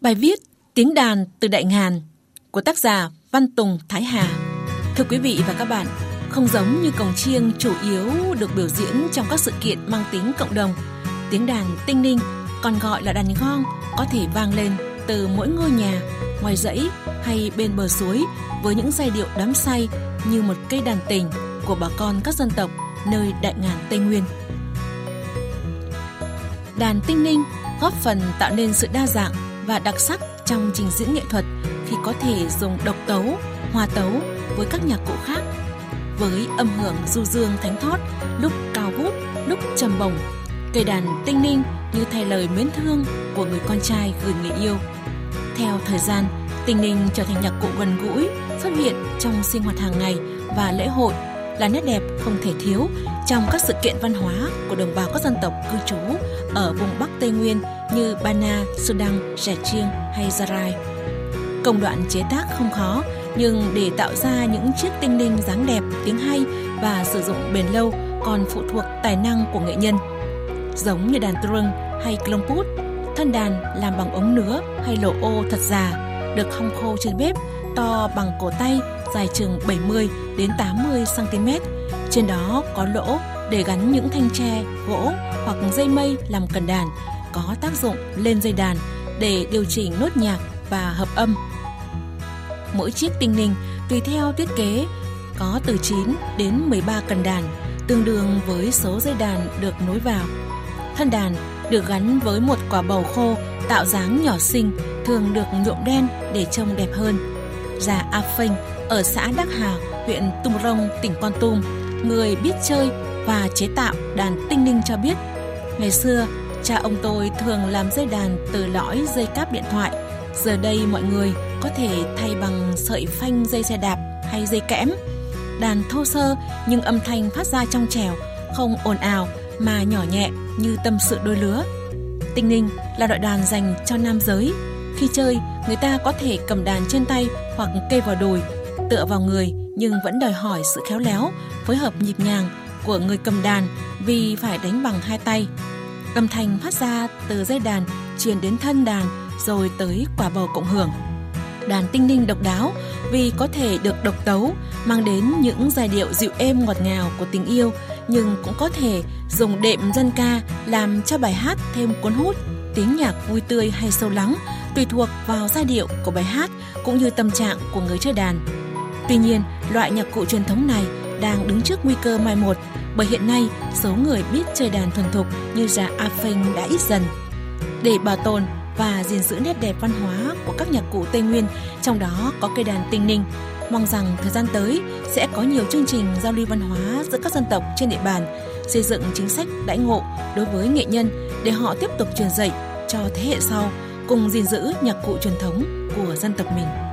Bài viết Tiếng đàn từ Đại Ngàn của tác giả Văn Tùng Thái Hà. Thưa quý vị và các bạn, không giống như cổng chiêng chủ yếu được biểu diễn trong các sự kiện mang tính cộng đồng, tiếng đàn tinh ninh còn gọi là đàn gong có thể vang lên từ mỗi ngôi nhà, ngoài dãy hay bên bờ suối với những giai điệu đắm say như một cây đàn tình của bà con các dân tộc nơi đại ngàn Tây Nguyên. Đàn tinh ninh góp phần tạo nên sự đa dạng và đặc sắc trong trình diễn nghệ thuật khi có thể dùng độc tấu, hòa tấu với các nhạc cụ khác. Với âm hưởng du dương thánh thót lúc cao vút lúc trầm bổng cây đàn tinh ninh như thay lời mến thương của người con trai gửi người yêu. Theo thời gian tinh ninh trở thành nhạc cụ gần gũi xuất hiện trong sinh hoạt hàng ngày và lễ hội là nét đẹp không thể thiếu trong các sự kiện văn hóa của đồng bào các dân tộc cư trú ở vùng Bắc Tây Nguyên như Bana, Sudan, Rẻ Chiêng hay Zarai. Công đoạn chế tác không khó, nhưng để tạo ra những chiếc tinh linh dáng đẹp, tiếng hay và sử dụng bền lâu còn phụ thuộc tài năng của nghệ nhân. Giống như đàn trưng hay klomput, thân đàn làm bằng ống nứa hay lỗ ô thật già, được hong khô trên bếp, to bằng cổ tay, dài chừng 70 đến 80 cm. Trên đó có lỗ để gắn những thanh tre, gỗ hoặc dây mây làm cần đàn, có tác dụng lên dây đàn để điều chỉnh nốt nhạc và hợp âm. Mỗi chiếc tinh ninh tùy theo thiết kế có từ 9 đến 13 cần đàn, tương đương với số dây đàn được nối vào. Thân đàn được gắn với một quả bầu khô tạo dáng nhỏ xinh, thường được nhuộm đen để trông đẹp hơn. Già A Phênh ở xã Đắc Hà, huyện Tum Rông, tỉnh Con Tum, người biết chơi và chế tạo đàn tinh ninh cho biết. Ngày xưa, cha ông tôi thường làm dây đàn từ lõi dây cáp điện thoại. Giờ đây mọi người có thể thay bằng sợi phanh dây xe đạp hay dây kẽm. Đàn thô sơ nhưng âm thanh phát ra trong trẻo, không ồn ào mà nhỏ nhẹ như tâm sự đôi lứa. Tinh ninh là loại đàn dành cho nam giới. Khi chơi, người ta có thể cầm đàn trên tay hoặc kê vào đùi, tựa vào người nhưng vẫn đòi hỏi sự khéo léo, phối hợp nhịp nhàng của người cầm đàn vì phải đánh bằng hai tay. Âm thanh phát ra từ dây đàn truyền đến thân đàn rồi tới quả bầu cộng hưởng. Đàn tinh ninh độc đáo vì có thể được độc tấu, mang đến những giai điệu dịu êm ngọt ngào của tình yêu, nhưng cũng có thể dùng đệm dân ca làm cho bài hát thêm cuốn hút, tiếng nhạc vui tươi hay sâu lắng, tùy thuộc vào giai điệu của bài hát cũng như tâm trạng của người chơi đàn. Tuy nhiên, loại nhạc cụ truyền thống này đang đứng trước nguy cơ mai một bởi hiện nay số người biết chơi đàn thuần thục như già A Phênh đã ít dần. Để bảo tồn và gìn giữ nét đẹp văn hóa của các nhạc cụ Tây Nguyên, trong đó có cây đàn tinh ninh. Mong rằng thời gian tới sẽ có nhiều chương trình giao lưu văn hóa giữa các dân tộc trên địa bàn, xây dựng chính sách đãi ngộ đối với nghệ nhân để họ tiếp tục truyền dạy cho thế hệ sau cùng gìn giữ nhạc cụ truyền thống của dân tộc mình.